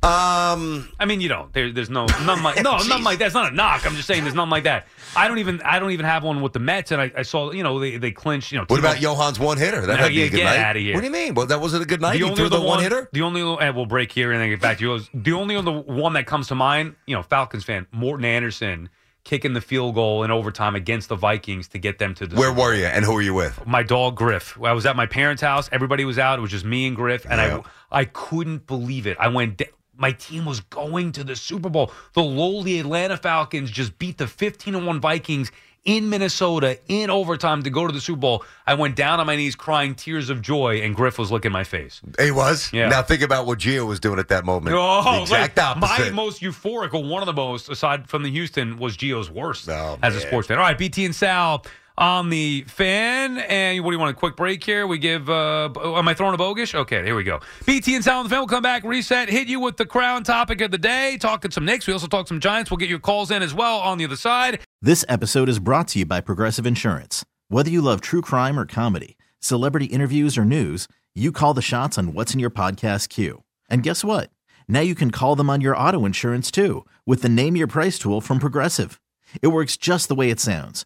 Um, I mean, you don't. There, there's no none like no, none like that's not a knock. I'm just saying there's none like that. I don't even I don't even have one with the Mets, and I, I saw you know they they clinched. You know, What about Johan's one hitter? That No, had yeah, a good get night. outta here. What do you mean? Well, that wasn't a good night. The he only threw the other one hitter. The only and we'll break here and then get back to you. The only other one that comes to mind, you know, Falcons fan Morten Andersen kicking the field goal in overtime against the Vikings to get them to the Where were you, and who were you with? My dog Griff. I was at my parents' house. Everybody was out. It was just me and Griff, and Yeah. I I couldn't believe it. I went. da- my team was going to the Super Bowl. The lowly Atlanta Falcons just beat the 15 1 Vikings in Minnesota in overtime to go to the Super Bowl. I went down on my knees crying tears of joy, and Griff was licking my face. He was. Yeah. Now think about what Gio was doing at that moment. Oh, the exact like, My most euphoric, or one of the most, aside from the Houston, was Gio's worst Oh, as a sports fan. All right, BT and Sal on the fan. And what do you want? A quick break here? We give. Uh, am I throwing a bogish? Okay, here we go. BT and on the fan. We'll come back, reset, hit you with the crown topic of the day, talking some Knicks. We also talk some Giants. We'll get your calls in as well on the other side. This episode is brought to you by Progressive Insurance. Whether you love true crime or comedy, celebrity interviews or news, you call the shots on what's in your podcast queue. And guess what? Now you can call them on your auto insurance too with the Name Your Price tool from Progressive. It works just the way it sounds.